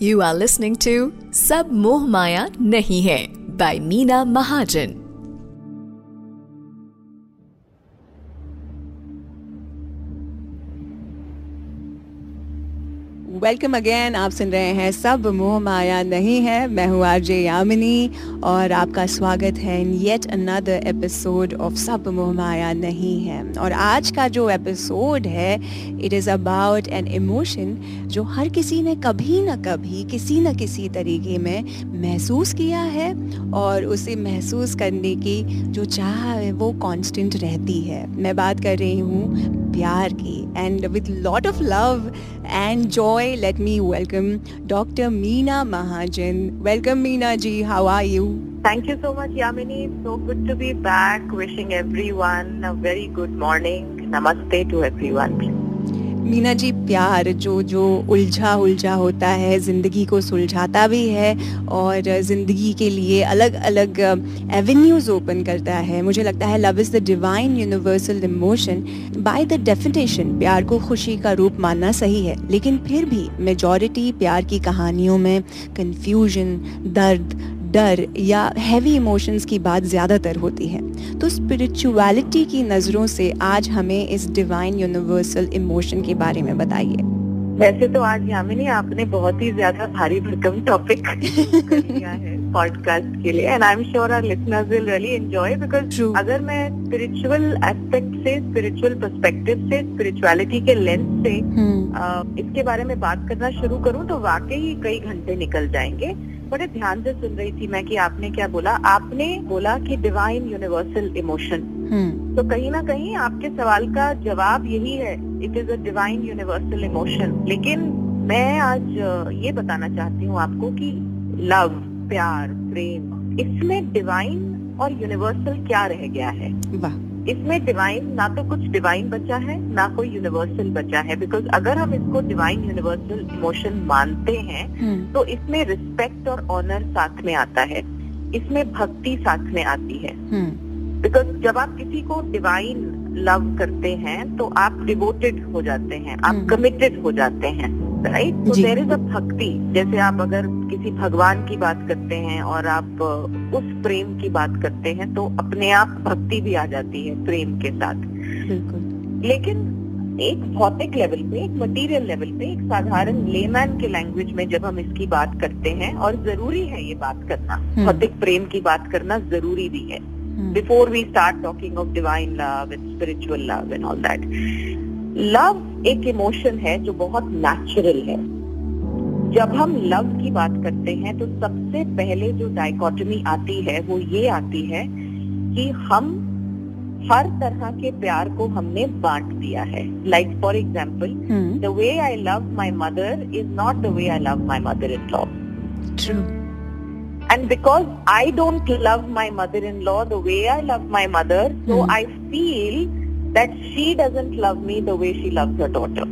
You are listening to Sab Moh Maya Nahi Hai by Meena Mahajan. Welcome again आप सुन रहे हैं सब मोह माया नहीं है। मैं हूँ आरजे यामिनी और आपका स्वागत है in yet another episode of सब मोह माया नहीं है। और आज का जो एपिसोड है it is about an emotion जो हर किसी ने कभी ना कभी, किसी न किसी तरीके में महसूस किया है और उसे महसूस करने की जो चाह है वो कांस्टेंट रहती है। मैं बात कर रही हूँ प्यार की and with lot of love and joy let me welcome doctor Meena Mahajan welcome Meena ji how are you Thank you so much, Yamini. So good to be back. Wishing everyone a very good morning. Namaste to everyone. Meena ji, प्यार जो जो उलझा उलझा होता है, ज़िंदगी को सुलझाता भी है और ज़िंदगी के लिए अलग अलग एवेन्यूज़ ओपन करता है। मुझे लगता है love is the divine universal emotion by the definition प्यार को खुशी का रूप मानना सही है। लेकिन फिर भी मेजॉरिटी प्यार की कहानियों में कन्फ्यूज़न दर्द डर या हैवी इमोशंस की बात ज़्यादातर होती है। तो स्पिरिचुअलिटी की नज़रों से आज हमें इस डिवाइन यूनिवर्सल इमोशन के बारे में बताइए। वैसे तो आज यामिनी आपने बहुत ही ज़्यादा भारी भरकम टॉपिक लिया है पॉडकास्ट के लिए। And I am sure our listeners will really enjoy because अगर मैं स्पिरिचुअल एस्पेक्ट से स्पिरिचुअल पर्सपेक्टिव से स्पिरिचुअलिटी के लेंस से uh, इसके बारे में बात करना शुरू करूँ तो वाकई कई घंटे निकल जाएँगे। बड़े ध्यान से सुन रही थी मैं कि आपने क्या बोला? आपने बोला कि डिवाइन यूनिवर्सल इमोशन तो कहीं ना कहीं आपके सवाल का जवाब यही है it is a divine universal emotion लेकिन मैं आज ये बताना चाहती हूँ आपको कि लव प्यार प्रेम इसमें डिवाइन और यूनिवर्सल क्या रह गया है? वाह। इसमें डिवाइन ना तो कुछ डिवाइन बचा है ना कोई यूनिवर्सल बचा है बिकॉज़ अगर हम इसको डिवाइन यूनिवर्सल इमोशन मानते हैं हम्म। तो इसमें रिस्पेक्ट और ऑनर साथ में आता है इसमें भक्ति साथ में आती है बिकॉज़ हम्म। जब आप किसी को डिवाइन लव करते हैं तो आप डिवोटेड हो जाते हैं आप हम्म। कमिटेड हो जाते हैं राइट तो देर इज़ अ भक्ति जैसे आप अगर किसी भगवान की बात करते हैं और आप उस प्रेम की बात करते हैं तो अपने आप भक्ति भी आ जाती है प्रेम के साथ। लेकिन एक भौतिक लेवल पे एक मटेरियल लेवल पे एक साधारण लेमैन के लैंग्वेज में जब हम इसकी बात करते हैं और ज़रूरी है ये बात करना हम्म। भौतिक प्रेम की बात करना ज़रूरी भी है। Before we start talking of divine love and spiritual love and all that love एक इमोशन है जो बहुत नेचुरल है। जब हम लव की बात करते हैं तो सबसे पहले जो डाइकोटमी आती है वो ये आती है कि हम हर तरह के प्यार को हमने बांट दिया है। Like for example the way I love my mother is not the way I love my mother in law true And because I don't love my mother-in-law the way I love my mother, so Hmm. I feel that she doesn't love me the way she loves her daughter.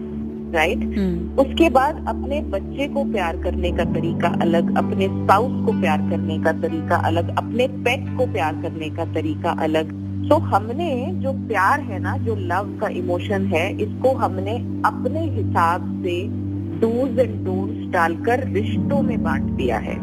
Right? Hmm उसके बाद अपने बच्चे को प्यार करने का तरीका अलग अपने स्पाउस को प्यार करने का तरीका अलग अपने पेट को प्यार करने का तरीका अलग तो हमने जो प्यार है ना जो लव का इमोशन है इसको हमने अपने हिसाब से डूज एंड डोंट्स डालकर रिश्तों में बांट दिया है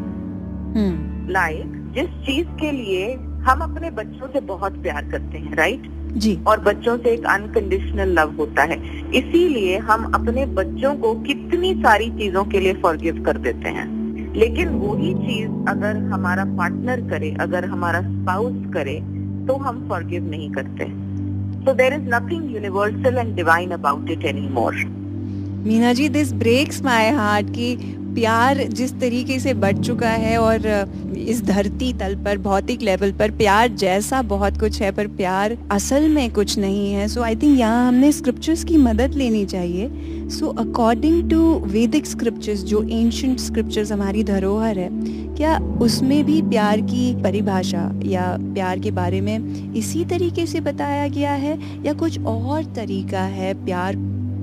लाइक जिस चीज़ के लिए हम अपने बच्चों से बहुत प्यार करते हैं राइट जी। और बच्चों से एक अनकंडीशनल लव होता है। इसीलिए हम अपने बच्चों को कितनी सारी चीज़ों के लिए फॉरगिव कर देते हैं। लेकिन वही चीज़ अगर हमारा पार्टनर करे, अगर हमारा स्पाउस करे तो हम फॉरगिव नहीं करते। So there is nothing universal and divine about it anymore Meena ji this breaks my heart कि प्यार जिस तरीके से बढ़ चुका है और इस धरती तल पर, भौतिक लेवल पर प्यार जैसा बहुत कुछ है, पर प्यार असल में कुछ नहीं है। सो आई थिंक यहाँ हमने स्क्रिप्चर्स की मदद लेनी चाहिए। So according to Vedic scriptures जो एंशंट स्क्रिप्चर्स हमारी धरोहर है, क्या उसमें भी प्यार की परिभाषा या प्यार के बारे में इसी तरीके से बताया गया है या कुछ और तरीका है प्यार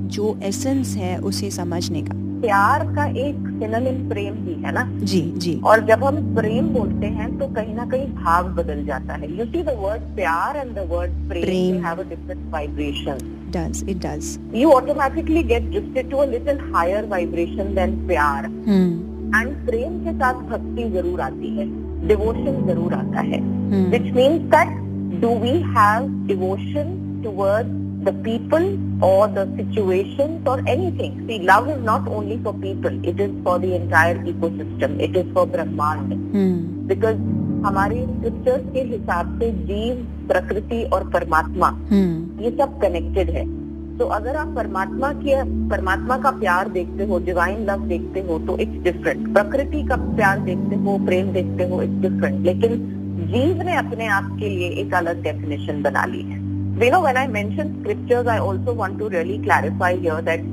जो एसेंस है उसे समझने का। प्यार का एक सिनोनिम प्रेम भी है ना? जी जी। और जब हम प्रेम बोलते हैं तो कहीं ना कहीं भाव बदल जाता है। You see the word pyar and the word prem. Have a different vibration does it does. You automatically get drifted to a little higher vibration than pyar hmm and प्रेम के साथ भक्ति ज़रूर आती है। डिवोशन ज़रूर आता है। Hmm. Which means that do we have devotion toward the people or the situations or anything. See, love is not only for people, it is for the entire ecosystem, it is for Brahmand. Hmm, Because हमारे scriptures के हिसाब से जीव प्रकृति और परमात्मा हम्म, ये सब कनेक्टेड है। तो अगर आप परमात्मा की परमात्मा का प्यार देखते हो डिवाइन लव देखते हो तो इट्स डिफरेंट प्रकृति का प्यार देखते हो प्रेम देखते हो इट्स डिफरेंट लेकिन जीव ने अपने आप के लिए एक अलग डेफिनेशन बना ली है। you know when i mention scriptures i also want to really clarify here that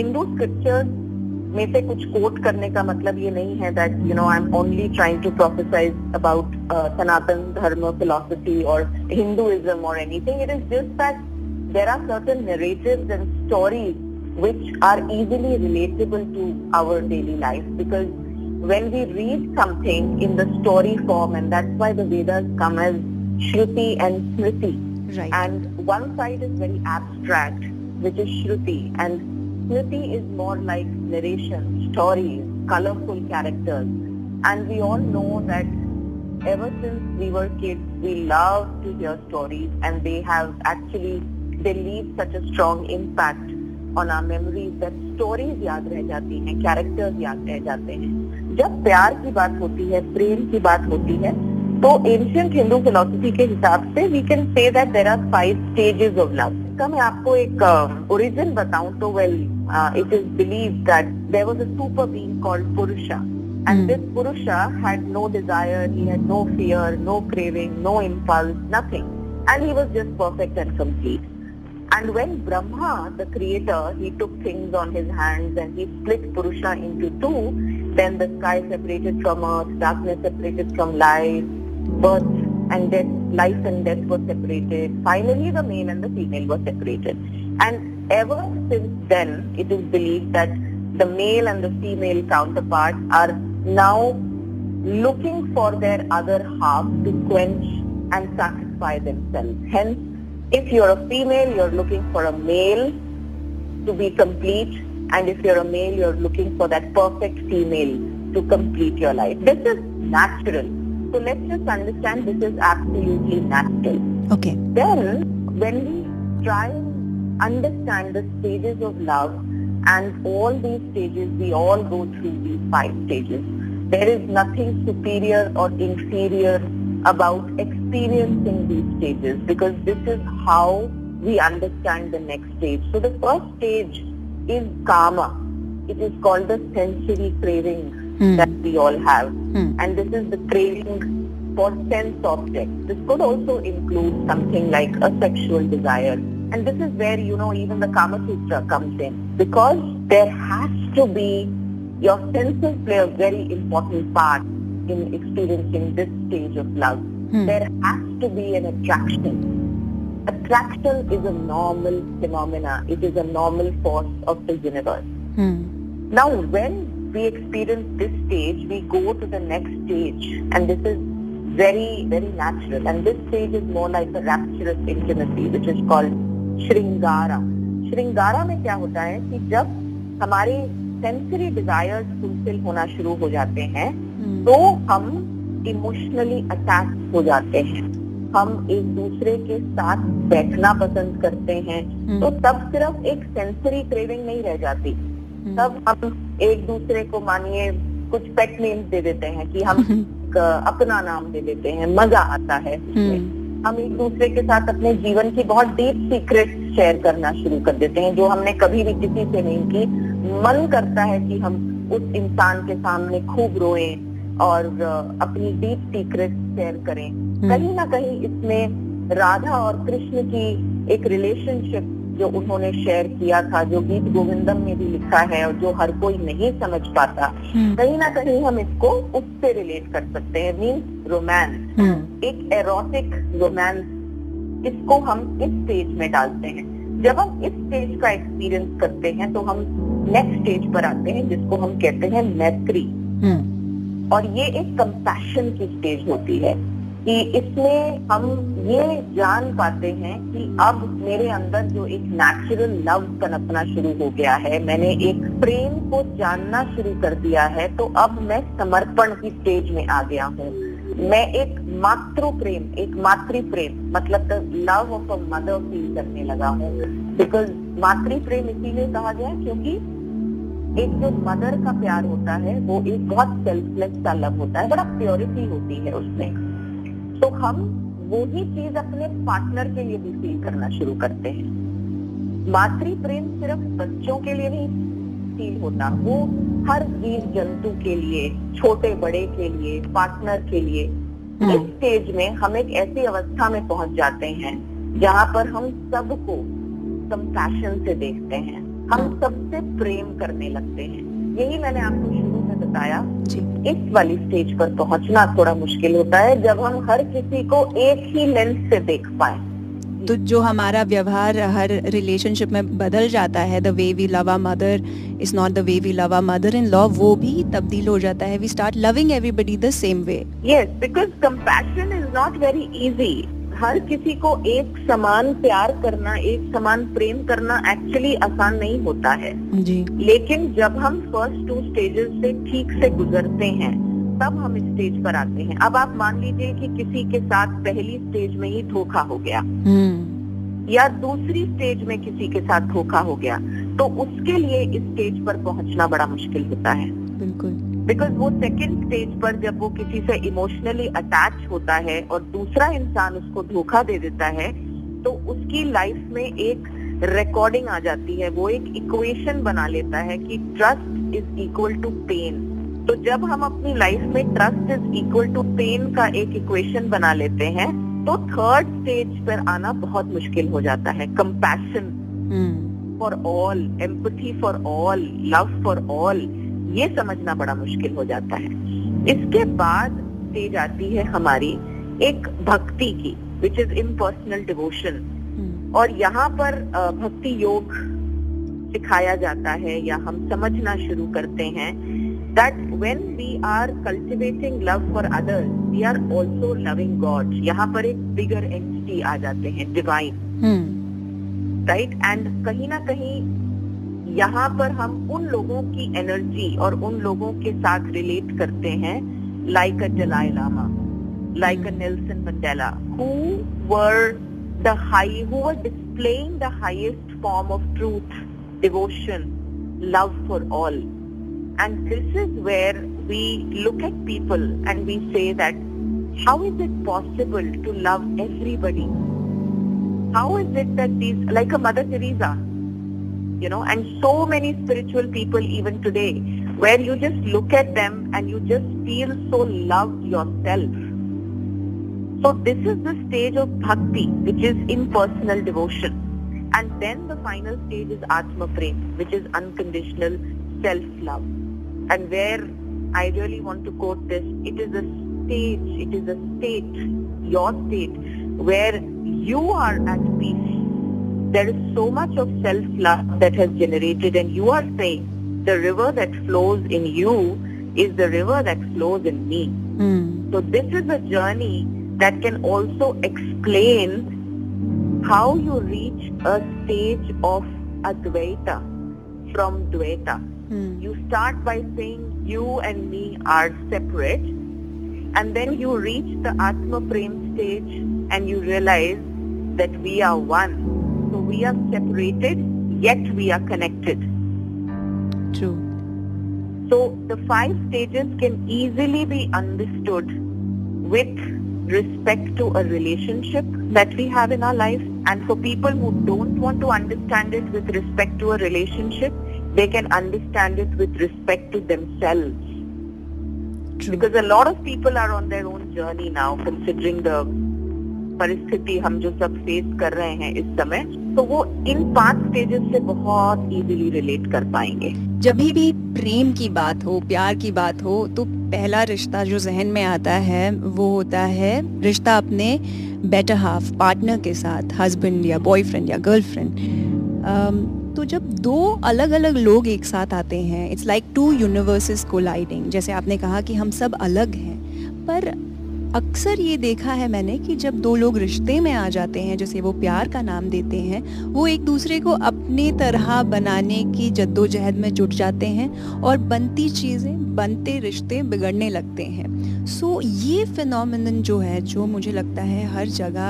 hindu scriptures में से कुछ कोट करने का मतलब ये नहीं है that you know I am only trying to prophesize about Sanatan Dharma philosophy और हिंदुइज्म और anything it is just that there are certain narratives and stories which are easily relatable to our daily life because when we read something in the story form and that's why the Vedas come as Shruti and Smriti right. and one side is very abstract which is Shruti and Smriti is more like narration, stories, colorful characters and we all know that ever since we were kids, we love to hear stories and they have actually, they leave such a strong impact on our memories that stories याद रह जाती हैं characters याद रह जाते हैं जब प्यार की बात होती है प्रेम की बात होती है तो एंशियंट हिंदू फिलोसफी के हिसाब से we can say that there are five stages of love का मैं आपको एक ओरिजिन बताऊँ तो well it is believe that there was a super being called Purusha and this Purusha had no desire he had no fear no craving no impulse nothing and he was just perfect and complete and when Brahma the creator he took things on his hand and he split Purusha into two then the sky separated from earth darkness separated from life birth and death, life and death were separated. Finally, the male and the female were separated. And ever since then, it is believed that the male and the female counterparts are now looking for their other half to quench and satisfy themselves. Hence, if you're a female, you're looking for a male to be complete, and if you're a male, you're looking for that perfect female to complete your life. This is natural. So let's just understand this is absolutely natural. okay. Then, when we try and understand the stages of love and all these stages, we all go through these five stages. There is nothing superior or inferior about experiencing these stages because this is how we understand the next stage. So the first stage is karma. It is called the sensory craving Hmm. that we all have Hmm. and this is the craving for sense objects. This could also include something like a sexual desire. And this is where, you know, even the Kama Sutra comes in. Because there has to be, your senses play a very important part in experiencing this stage of love. Hmm. There has to be an attraction. Attraction is a normal phenomena. It is a normal force of the universe. Hmm. Now, when we experience this stage, we go to the next stage, and this is very, very natural. And this stage is more like a rapturous intimacy, which is called Shringara. Shringara में क्या होता है कि जब हमारे sensory desires fulfil होना शुरू हो जाते हैं Hmm. तो हम इमोशनली अटैच हो जाते हैं हम एक दूसरे के साथ बैठना पसंद करते हैं Hmm. तो तब सिर्फ़ एक सेंसरी क्रेविंग नहीं रह जाती Hmm. तब हम एक दूसरे को मानिए कुछ पेट नेम्स दे देते हैं कि हम हम्म। अपना नाम दे देते हैं मज़ा आता है हम्म। हम एक दूसरे के साथ अपने जीवन की बहुत डीप सीक्रेट शेयर करना शुरू कर देते हैं जो हमने कभी भी किसी से नहीं की मन करता है कि हम उस इंसान के सामने खूब रोए और अपनी डीप सीक्रेट शेयर करें कहीं ना कहीं इसमें राधा और कृष्ण की एक रिलेशनशिप जो उन्होंने शेयर किया था जो गीत गोविंदम में भी लिखा है और जो हर कोई नहीं समझ पाता Hmm. कहीं ना कहीं हम इसको उससे रिलेट कर सकते हैं मीन्स रोमांस Hmm. एक एरोटिक रोमांस इसको हम इस स्टेज में डालते हैं जब हम इस स्टेज का एक्सपीरियंस करते हैं तो हम नेक्स्ट स्टेज पर आते हैं जिसको हम कहते हैं मैत्री Hmm. और ये एक कंपैशन की स्टेज होती है कि इसमें हम ये जान पाते हैं कि अब मेरे अंदर जो एक नेचुरल लव पनपना शुरू हो गया है। मैंने एक प्रेम को जानना शुरू कर दिया है तो अब मैं समर्पण की स्टेज में आ गया हूँ। मैं एक मातृ प्रेम एक मातृ प्रेम मतलब love of a mother feel करने लगा हूँ। बिकॉज़ मातृ प्रेम इसीलिए कहा गया क्योंकि एक जो मदर का प्यार होता है, वो एक बहुत सेल्फलेस सा लव होता है, बड़ा प्योरिटी होती है उसमें। तो हम वो ही चीज़ अपने पार्टनर के लिए भी फील करना शुरू करते हैं। मातृ प्रेम सिर्फ़ बच्चों के लिए नहीं फील होता। वो हर जीव जंतु के लिए छोटे बड़े के लिए पार्टनर के लिए हम्म। इस स्टेज में हम एक ऐसी अवस्था में पहुँच जाते हैं जहाँ पर हम सबको कंपैशन से देखते हैं। हम सबसे प्रेम करने लगते हैं। यही मैंने आपको शुरू बताया। इस वाली स्टेज पर पहुँचना थोड़ा मुश्किल होता है जब हम हर किसी को एक ही लेंस से देख पाए। तो जो हमारा व्यवहार हर रिलेशनशिप में बदल जाता है the way we love our mother is not the way we love our mother in law वो भी तब्दील हो जाता है। We start loving everybody the same way yes because compassion is not very easy हर किसी को एक समान प्यार करना एक समान प्रेम करना एक्चुअली आसान नहीं होता है। जी। लेकिन जब हम फ़र्स्ट टू स्टेजेस से ठीक से गुजरते हैं तब हम इस स्टेज पर आते हैं। अब आप मान लीजिए कि किसी के साथ पहली स्टेज में ही धोखा हो गया। हम्म। या दूसरी स्टेज में किसी के साथ धोखा हो गया। तो उसके लिए इस स्टेज पर पहुँचना बड़ा मुश्किल होता है। बिल्कुल। बिकॉज़ वो सेकेंड स्टेज पर जब वो किसी से इमोशनली अटैच होता है और दूसरा इंसान उसको धोखा दे देता है तो उसकी लाइफ में एक रिकॉर्डिंग आ जाती है। वो एक इक्वेशन बना लेता है कि trust is equal to pain तो जब हम अपनी लाइफ में trust is equal to pain का एक इक्वेशन बना लेते हैं तो थर्ड स्टेज पर आना बहुत मुश्किल हो जाता है। Compassion for all empathy for all love for all ये समझना बड़ा मुश्किल हो जाता है। इसके बाद स्टेज आती है हमारी एक भक्ति की विच इज़ इम्पर्सनल डिवोशन और यहाँ पर भक्ति योग सिखाया जाता है या हम समझना शुरू करते हैं that when we are cultivating love for others, we are also loving God. यहाँ पर एक bigger entity आ जाते हैं divine, right? And कहीं ना कहीं यहाँ पर हम उन लोगों की एनर्जी और उन लोगों के साथ रिलेट करते हैं like a Dalai Lama like a Nelson Mandela who were the high who were displaying the highest form of truth devotion love for all and this is where we look at people and we say that how is it possible to love everybody how is it that this like a Mother Teresa you know, and so many spiritual people even today, where you just look at them and you just feel so loved yourself. So this is the stage of bhakti, which is impersonal devotion. And then the final stage is Atma Prem, which is unconditional self-love. And where I really want to quote this, it is a stage, it is a state, your state, where you are at peace there is so much of self-love that has generated and you are saying the river that flows in you is the river that flows in me. Mm. So this is a journey that can also explain how you reach a stage of Advaita from Dvaita. Mm. You start by saying you and me are separate and then you reach the Atma Prem stage and you realize that we are one so we are separated, yet we are connected. True. So the five stages can easily be understood with respect to a relationship that we have in our life. And for people who don't want to understand it with respect to a relationship, they can understand it with respect to themselves. True. Because a lot of people are on their own journey now, considering the परिस्थिति हम जो सब face कर रहे हैं इस समय तो वो इन पाँच स्टेजेस से बहुत इजीली रिलेट कर पाएँगे। जब भी प्रेम की बात हो, प्यार की बात हो तो पहला रिश्ता जो जहन में आता है, वो होता है रिश्ता अपने बेटर हाफ़ पार्टनर के साथ हस्बैंड या बॉयफ्रेंड या गर्लफ्रेंड तो जब दो अलग अलग लोग एक साथ आते हैं it's like two universes colliding जैसे आपने कहा कि हम सब अलग हैं, पर अक्सर ये देखा है मैंने कि जब दो लोग रिश्ते में आ जाते हैं जैसे वो प्यार का नाम देते हैं वो एक दूसरे को अपनी तरह बनाने की जद्दोजहद में जुट जाते हैं और बनती चीज़ें बनते रिश्ते बिगड़ने लगते हैं। सो so, ये फिनोमिन जो है जो मुझे लगता है हर जगह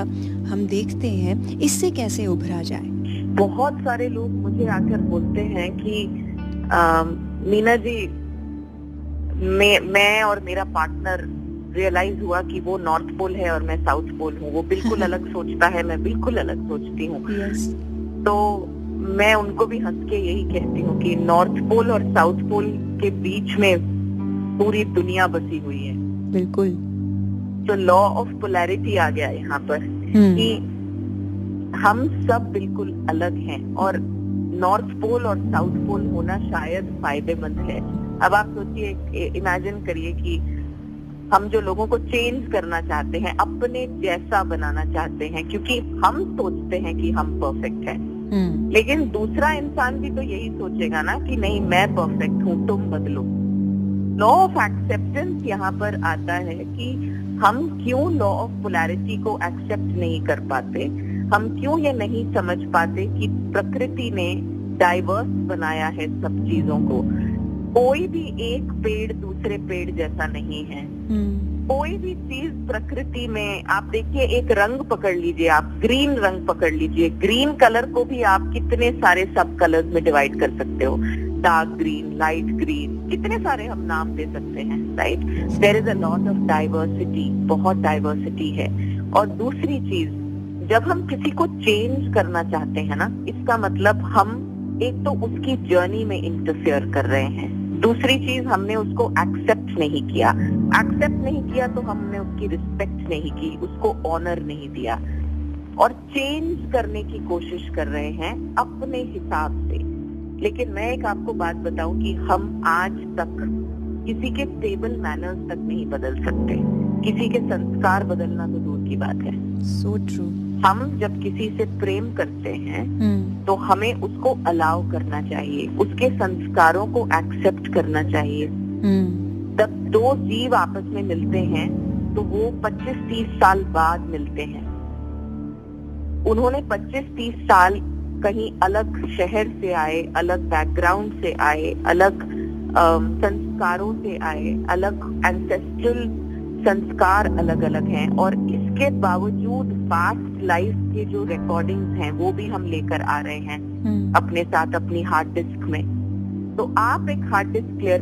हम देखते हैं इससे कैसे उभरा जाए? बहुत सारे लोग मुझे आकर बोलते हैं कि आ, मीना जी मैं मैं और मेरा पार्टनर रियलाइज़ हुआ कि वो नॉर्थ पोल है और मैं साउथ पोल हूँ। वो बिल्कुल अलग सोचता है मैं बिल्कुल अलग सोचती हूँ। Yes. तो मैं उनको भी हंस के यही कहती हूँ कि नॉर्थ पोल और साउथ पोल के बीच में पूरी दुनिया बसी हुई है। बिल्कुल। तो लॉ ऑफ़ पोलैरिटी आ गया यहाँ पर hmm. कि हम सब बिल्कुल अलग हैं और नॉर्थ पोल और साउथ पोल होना शायद फ़ायदेमंद है। अब आप सोचिए इमेजिन करिए कि हम जो लोगों को चेंज करना चाहते हैं अपने जैसा बनाना चाहते हैं क्योंकि हम सोचते हैं कि हम परफेक्ट हैं। hmm. लेकिन दूसरा इंसान भी तो यही सोचेगा ना कि नहीं मैं परफेक्ट हूँ तुम बदलो। लॉ ऑफ़ एक्सेप्टेंस यहाँ पर आता है कि हम क्यों लॉ ऑफ़ पोलैरिटी को एक्सेप्ट नहीं कर पाते? हम क्यों ये नहीं समझ पाते कि प्रकृति ने डाइवर्स बनाया है सब चीज़ों को? कोई भी एक पेड़ दूसरे पेड़ जैसा नहीं है। हम्म। कोई भी चीज़ प्रकृति में आप देखिए एक रंग पकड़ लीजिए आप ग्रीन रंग पकड़ लीजिए। ग्रीन कलर को भी आप कितने सारे सब कलर्स में डिवाइड कर सकते हो। डार्क ग्रीन लाइट ग्रीन कितने सारे हम नाम दे सकते हैं right? There is a lot of diversity बहुत डाइवर्सिटी है। और दूसरी चीज़ जब हम किसी को चेंज करना चाहते हैं ना इसका मतलब हम एक तो उसकी जर्नी में इंटरफेयर कर रहे हैं। दूसरी चीज़, हमने उसको एक्सेप्ट नहीं किया। एक्सेप्ट नहीं किया तो हमने उसकी रिस्पेक्ट नहीं की, उसको ऑनर नहीं दिया। और चेंज करने की कोशिश कर रहे हैं अपने हिसाब से। लेकिन मैं एक आपको बात बताऊँ कि हम आज तक किसी के स्टेबल मैनर्स तक नहीं बदल सकते। किसी के संस्कार बदलना तो दूर की बात है। सो so ट्रू हम जब किसी से प्रेम करते हैं hmm. तो हमें उसको अलाउ करना चाहिए उसके संस्कारों को एक्सेप्ट करना चाहिए hmm. जब दो जीव आपस में मिलते हैं तो वो 25-30 साल बाद मिलते हैं उन्होंने 25-30 साल कहीं अलग शहर से आए अलग बैकग्राउंड से आए अलग संस्कारों से आए अलग एंसेस्ट्रल संस्कार अलग अलग हैं और इसके बावजूद पास्ट लाइफ के जो रिकॉर्डिंग्स हैं वो भी हम लेकर आ रहे हैं हम्म। अपने साथ अपनी हार्ड डिस्क में। तो आप एक हार्ड डिस्क क्लियर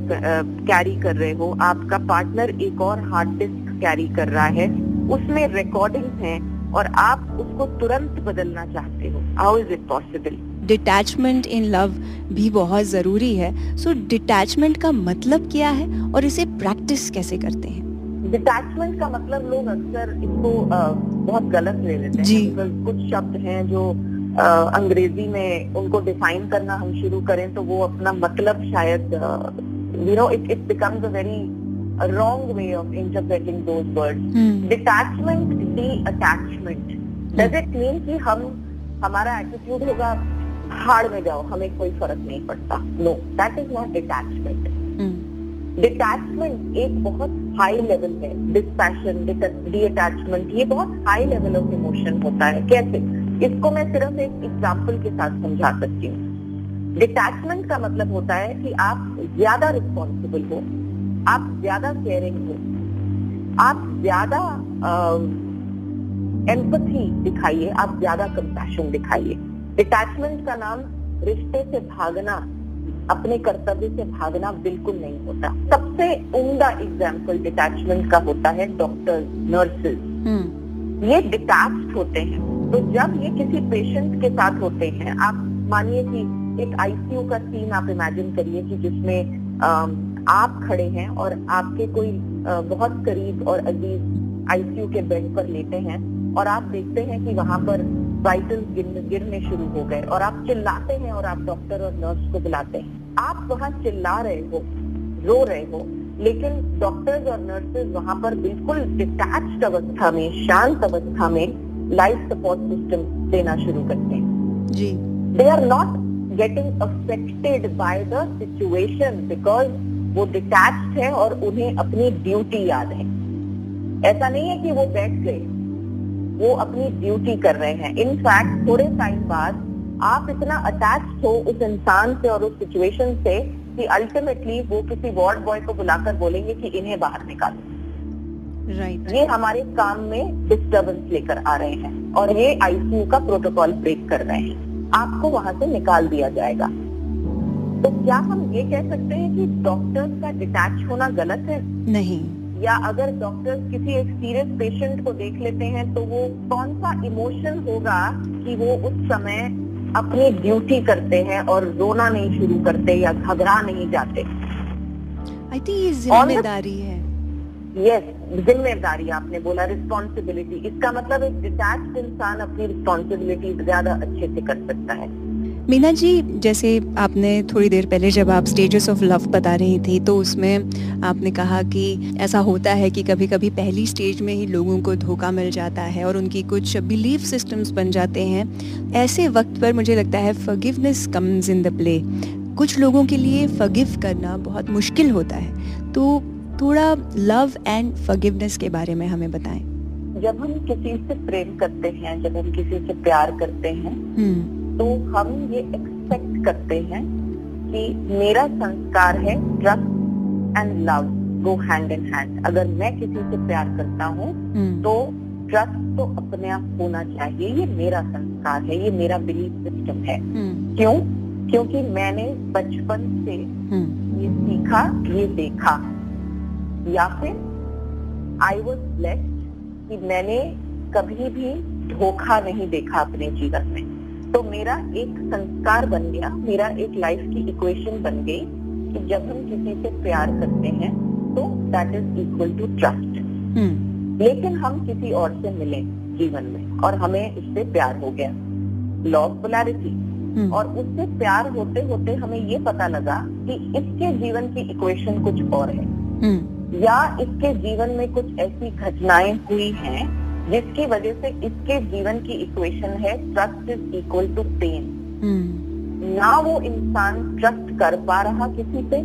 कैरी कर रहे हो। आपका पार्टनर एक और हार्ड डिस्क कैरी कर रहा है। उसमें रिकॉर्डिंग्स हैं और आप उसको तुरंत बदलना चाहते हो। How is it possible detachment in love भी बहुत ज़रूरी है। सो so, डिटैचमेंट का मतलब क्या है और इसे प्रैक्टिस कैसे करते हैं? डिटैचमेंट का मतलब लोग अक्सर इसको बहुत गलत ले लेते हैं। कुछ शब्द हैं जो अंग्रेज़ी में उनको डिफाइन करना हम शुरू करें तो वो अपना मतलब शायद you know it it becomes a very wrong way of interpreting those word detachment detachment does it mean कि हम हमारा एटीट्यूड होगा हाड़ में जाओ हमें कोई फ़र्क नहीं पड़ता? No that is not detachment detachment एक बहुत हाई लेवल है। डिस्पैशन डी अटैचमेंट ये बहुत हाई लेवल ऑफ़ इमोशन होता है। कैसे? इसको मैं सिर्फ़ एक एग्ज़ाम्पल के साथ समझा सकती हूँ। डिटैचमेंट का मतलब होता है कि आप ज़्यादा रिस्पॉन्सिबल हो, आप ज़्यादा केयरिंग हो, आप ज़्यादा एम्पथी दिखाइए, आप ज़्यादा कंपैशन दिखाइए। डिटैचमेंट का नाम रिश्ते से भागना अपने कर्तव्य से भागना बिल्कुल नहीं होता। सबसे उमदा एग्ज़ाम्पल डिटैचमेंट का होता है डॉक्टर नर्सेज हम्म। ये डिटैच होते हैं। तो जब ये किसी पेशेंट के साथ होते हैं आप मानिए कि एक आईसीयू का सीन आप इमेजिन करिए कि जिसमें आप खड़े हैं और आपके कोई बहुत करीब और अज़ीज़ आईसीयू के बेड पर लेटे हैं और आप देखते हैं कि वहाँ पर वाइटल गिरने शुरू हो गए और आप चिल्लाते हैं और आप डॉक्टर और नर्स को बुलाते हैं। आप वहाँ चिल्ला रहे हो रो रहे हो लेकिन डॉक्टर्स और नर्सेज वहाँ पर बिल्कुल डिटैच्ड अवस्था में शांत अवस्था में लाइफ सपोर्ट सिस्टम देना शुरू करते हैं। जी। They are not getting affected by the situation because वो डिटैच्ड है और उन्हें अपनी ड्यूटी याद है। ऐसा नहीं है कि वो बैठ गए। वो अपनी ड्यूटी कर रहे हैं। इनफैक्ट थोड़े टाइम बाद आप इतना अटैच हो उस इंसान से और उस सिचुएशन से कि अल्टीमेटली वो किसी वार्ड बॉय को बुलाकर बोलेंगे कि इन्हें बाहर निकालो। Right right. ये हमारे काम में डिस्टर्बेंस लेकर आ रहे हैं और ये आईसीयू का प्रोटोकॉल ब्रेक कर रहे हैं। आपको वहाँ से निकाल दिया जाएगा। तो क्या हम ये कह सकते हैं कि डॉक्टर्स का डिटैच होना गलत है? नहीं। या अगर डॉक्टर किसी एक सीरियस पेशेंट को देख लेते हैं तो वो कौन सा इमोशन होगा कि वो उस समय अपनी ड्यूटी करते हैं और रोना नहीं शुरू करते या घबरा नहीं जाते? आई थिंक ये ज़िम्मेदारी है। यस ज़िम्मेदारी आपने बोला रिस्पॉन्सिबिलिटी इसका मतलब एक डिटैच इंसान अपनी रिस्पॉन्सिबिलिटी ज़्यादा अच्छे से कर सकता है। मीना जी जैसे आपने थोड़ी देर पहले जब आप स्टेजेस ऑफ़ लव बता रही थी तो उसमें आपने कहा कि ऐसा होता है कि कभी कभी पहली स्टेज में ही लोगों को धोखा मिल जाता है और उनकी कुछ बिलीफ सिस्टम्स बन जाते हैं। ऐसे वक्त पर मुझे लगता है forgiveness comes in the play कुछ लोगों के लिए फगिव करना बहुत मुश्किल होता है। तो थोड़ा लव एंड फगिवनेस के बारे में हमें बताएँ। जब हम किसी से प्रेम करते हैं जब हम किसी से प्यार करते हैं हम्म। तो हम ये एक्सपेक्ट करते हैं कि मेरा संस्कार है trust and love go hand in hand अगर मैं किसी से प्यार करता हूँ हम्म। तो ट्रस्ट तो अपने आप होना चाहिए ये मेरा संस्कार है ये मेरा बिलीफ सिस्टम है हम्म। क्यों क्योंकि मैंने बचपन से हम्म। ये सीखा ये देखा या फिर आई वॉज़ ब्लेस्ड कि मैंने कभी भी धोखा नहीं देखा अपने जीवन में तो मेरा एक संस्कार बन गया मेरा एक लाइफ की इक्वेशन बन गई कि जब हम किसी से प्यार करते हैं तो that is equal to trust लेकिन हम किसी और से मिले जीवन में और हमें उससे प्यार हो गया लॉ ऑफ़ पोलैरिटी और उससे प्यार होते होते हमें ये पता लगा कि इसके जीवन की इक्वेशन कुछ और है। हम्म। या इसके जीवन में कुछ ऐसी घटनाएँ हुई हैं जिसकी वजह से इसके जीवन की इक्वेशन है trust is equal to pain ना वो इंसान ट्रस्ट कर पा रहा किसी पे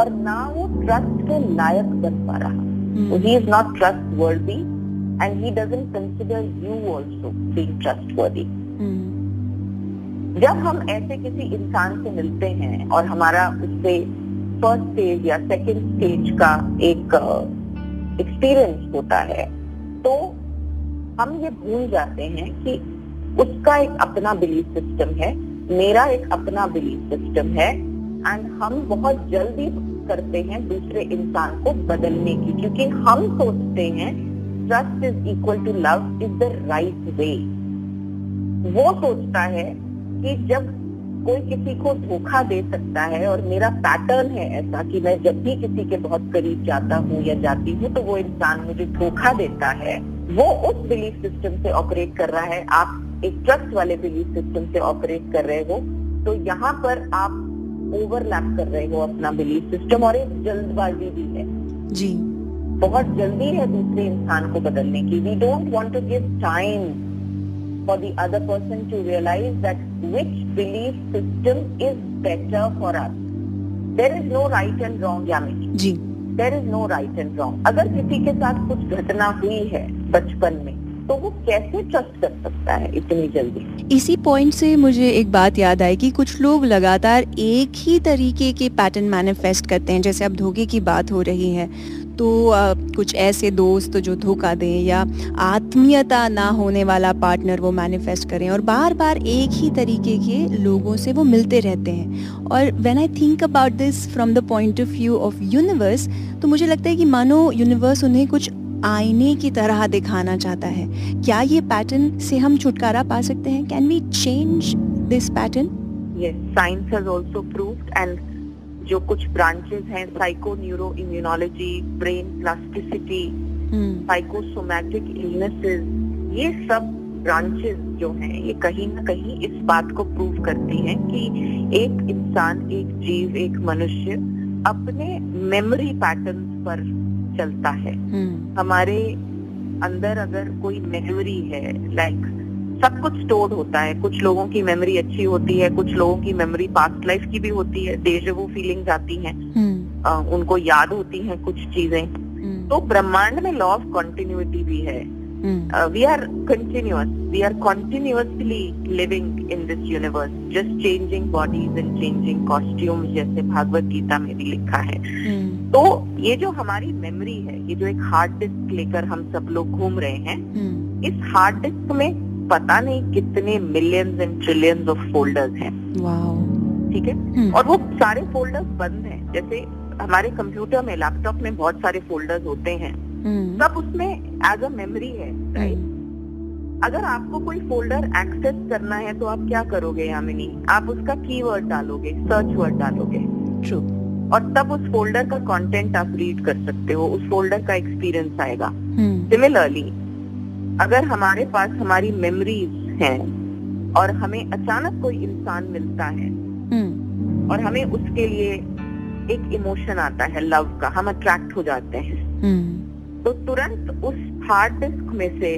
और ना वो ट्रस्ट के लायक बन पा रहा। He is not trustworthy and he doesn't consider you also being trustworthy जब हम ऐसे किसी इंसान से मिलते हैं और हमारा उससे फ़र्स्ट स्टेज या सेकंड स्टेज का एक एक्सपीरियंस uh, होता है तो हम ये भूल जाते हैं कि उसका एक अपना बिलीफ सिस्टम है, मेरा एक अपना बिलीफ सिस्टम है एंड हम बहुत जल्दी करते हैं दूसरे इंसान को बदलने की, क्योंकि हम सोचते हैं trust is equal to love is the right way वो सोचता है कि जब कोई किसी को धोखा दे सकता है और मेरा पैटर्न है ऐसा कि मैं जब भी किसी के बहुत करीब जाता हूँ या जाती हूँ तो वो इंसान मुझे धोखा देता है। वो उस बिलीफ सिस्टम से ऑपरेट कर रहा है। आप एक ट्रस्ट वाले बिलीफ सिस्टम से ऑपरेट कर रहे हो तो यहाँ पर आप ओवरलैप कर रहे हो अपना बिलीफ सिस्टम और एक जल्दबाजी भी है। जी। बहुत जल्दी है दूसरे इंसान को बदलने की। We don't want to give time for the other person to realize that which belief system is better for us. There is no right and wrong, Yamini. जी. There is no right and wrong. अगर किसी के साथ कुछ घटना हुई है बचपन में तो वो कैसे ट्रस्ट कर सकता है इतनी जल्दी इसी पॉइंट से मुझे एक बात याद आई कि कुछ लोग लगातार एक ही तरीके के पैटर्न मैनिफेस्ट करते हैं जैसे अब धोखे की बात हो रही है तो आ, कुछ ऐसे दोस्त जो धोखा दें या आत्मीयता ना होने वाला पार्टनर वो मैनिफेस्ट करें और बार बार एक ही तरीके के लोगों से वो मिलते रहते हैं। और when I think about this from the point of view of universe तो मुझे लगता है कि मानो यूनिवर्स उन्हें कुछ आईने की तरह दिखाना चाहता है। क्या ये पैटर्न से हम छुटकारा पा सकते हैं? Can we change this pattern yes science has also proved and जो कुछ ब्रांचेस हैं psychoneuroimmunology brain plasticity psychosomatic illnesses ये सब ब्रांचेस जो हैं ये कहीं ना कहीं इस बात को प्रूव करती हैं कि एक इंसान एक जीव एक मनुष्य अपने मेमोरी पैटर्न पर चलता है हम्म। हमारे अंदर अगर कोई मेमोरी है लाइक सब कुछ स्टोर्ड होता है। कुछ लोगों की मेमोरी अच्छी होती है कुछ लोगों की मेमोरी पास्ट लाइफ की भी होती है। डेजवू फीलिंग्स आती हैं। हम्म। उनको याद होती हैं कुछ चीज़ें। हम्म। तो ब्रह्मांड में लॉ ऑफ़ कॉन्टिन्यूटी भी है। We are continuous we are continuously living in this universe just changing bodies and changing costume जैसे भागवत गीता में भी लिखा है। हम्म, तो ये जो हमारी मेमोरी है ये जो एक हार्ड डिस्क लेकर हम सब लोग घूम रहे हैं हम्म, इस हार्ड डिस्क में पता नहीं कितने millions and trillions of folders हैं। ठीक है? हम्म, और वो सारे फोल्डर्स बंद हैं। जैसे हमारे कंप्यूटर में लैपटॉप में बहुत सारे फोल्डर्स होते हैं। हम्म, सब उसमें एज अ मेमोरी है राइट हम्म, अगर आपको कोई फोल्डर एक्सेस करना है तो आप क्या करोगे यामिनी? आप उसका कीवर्ड डालोगे सर्च वर्ड डालोगे। ट्रू और तब उस फोल्डर का कंटेंट आप रीड कर सकते हो उस फोल्डर का एक्सपीरियंस आएगा। सिमिलरली अगर हमारे पास हमारी मेमोरीज हैं और हमें अचानक कोई इंसान मिलता है हम्म, और हमें उसके लिए एक इमोशन आता है लव का हम अट्रैक्ट हो जाते हैं हम्म, तो तुरंत उस हार्ड डिस्क में से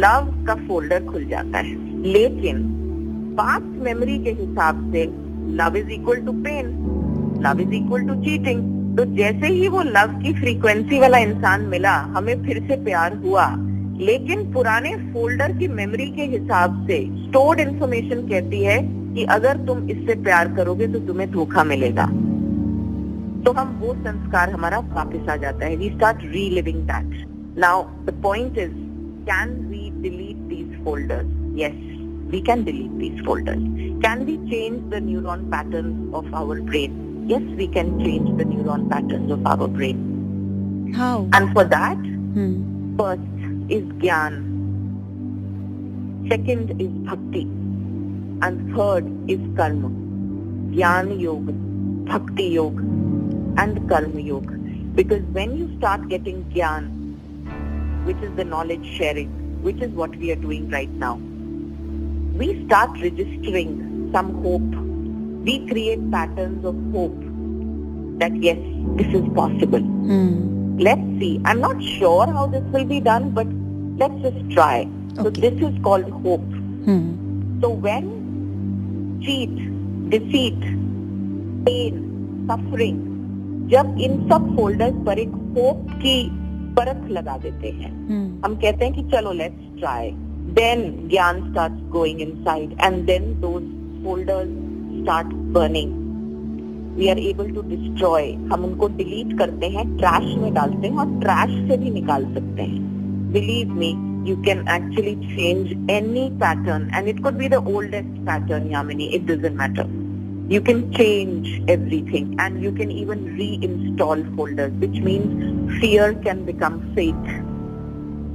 लव का फोल्डर खुल जाता है। लेकिन पास्ट मेमोरी के हिसाब से love is equal to pain love is equal to cheating तो जैसे ही वो लव की फ्रीक्वेंसी वाला इंसान मिला हमें फिर से प्यार हुआ लेकिन पुराने फोल्डर की मेमोरी के हिसाब से स्टोर्ड इंफॉर्मेशन कहती है कि अगर तुम इससे प्यार करोगे तो तुम्हें धोखा मिलेगा। तो हम वो संस्कार हमारा वापस आ जाता है। We start reliving that now the point is can we delete these folders yes we can delete these folders can we change the neuron pattern of our brain yes we can change the neuron patterns of our brain. How? And for that hmm, first is Gyan. Second is Bhakti. And third is Karma. Gyan Yoga, Bhakti Yoga and Karma Yoga. Because when you start getting Gyan, which is the knowledge sharing, which is what we are doing right now, we start registering some hope. We create patterns of hope that yes, this is possible. Mm. Let's see. I'm not sure how this will be done, but let's just try. So Okay. this is called hope. Hmm, So when cheat, defeat, pain, suffering, जब इन सब folders पर एक hope की परत लगा देते हैं। हम्म, हम कहते हैं कि चलो let's try then gyan start going inside and then those folders start burning we are able to destroy हम उनको डिलीट करते हैं ट्रैश में डालते हैं और ट्रैश से भी निकाल सकते हैं। believe me, you can actually change any pattern and it could be the oldest pattern, Yamini, it doesn't matter. You can change everything and you can even reinstall folders, which means fear can become faith,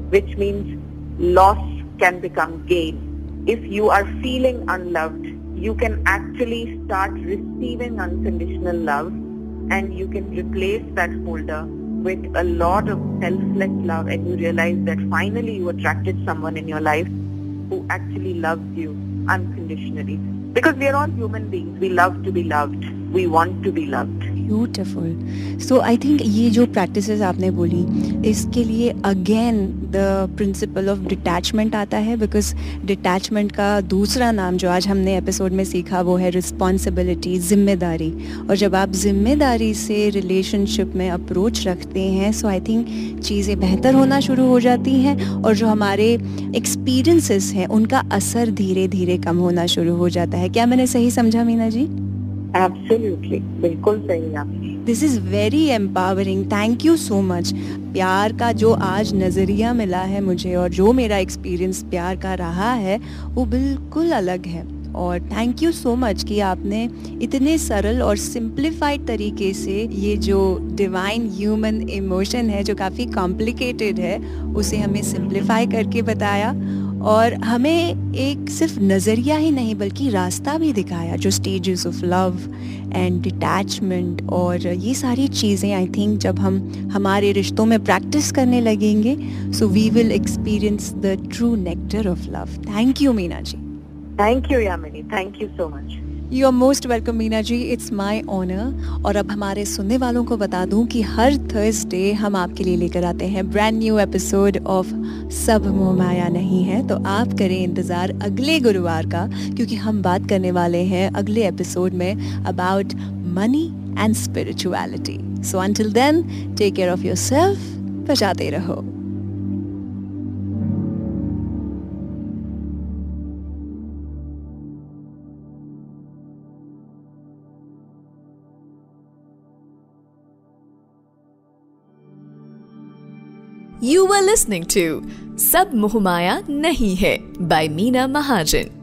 which means loss can become gain. If you are feeling unloved, you can actually start receiving unconditional love and you can replace that folder with a lot of selfless love and you realize that finally you attracted someone in your life who actually loves you unconditionally. Because we are all human beings. We love to be loved. We want to be loved. Beautiful so I think ये जो practices आपने बोली, इसके लिए again the principle of detachment आता है because detachment का दूसरा नाम जो आज हमने एपिसोड में सीखा वो है रिस्पॉन्सिबिलिटी ज़िम्मेदारी। और जब आप ज़िम्मेदारी से रिलेशनशिप में अप्रोच रखते हैं सो आई थिंक चीज़ें बेहतर होना शुरू हो जाती हैं और जो हमारे एक्सपीरियंसेस हैं, उनका असर धीरे धीरे कम होना शुरू हो जाता है। क्या मैंने सही समझा मीना जी? Absolutely. बिल्कुल सही आपने this is very empowering thank you so much प्यार का जो आज नज़रिया मिला है मुझे और जो मेरा एक्सपीरियंस प्यार का रहा है, वो बिल्कुल अलग है। और थैंक यू सो मच कि आपने इतने सरल और सिंप्लीफाइड तरीके से ये जो डिवाइन ह्यूमन इमोशन है, जो काफ़ी कॉम्प्लिकेटेड है, उसे हमें सिंप्लीफाई करके बताया। और हमें एक सिर्फ़ नज़रिया ही नहीं, बल्कि रास्ता भी दिखाया, जो stages of love and detachment और ये सारी चीज़ें आई थिंक जब हम हमारे रिश्तों में प्रैक्टिस करने लगेंगे so we will experience the true nectar of love thank you Meena ji thank you Yamini thank you so much you are most welcome Meena ji it's my honour और अब हमारे सुनने वालों को बता दूँ कि हर थर्सडे हम आपके लिए लेकर आते हैं ब्रांड न्यू एपिसोड ऑफ़ सब मोह नहीं है। तो आप करें इंतज़ार अगले गुरुवार का, क्योंकि हम बात करने वाले हैं अगले एपिसोड में about money and spirituality so until then take care of yourself बजाते रहो। Were listening to Sab Moh Maya Nahi Hai by Meena Mahajan.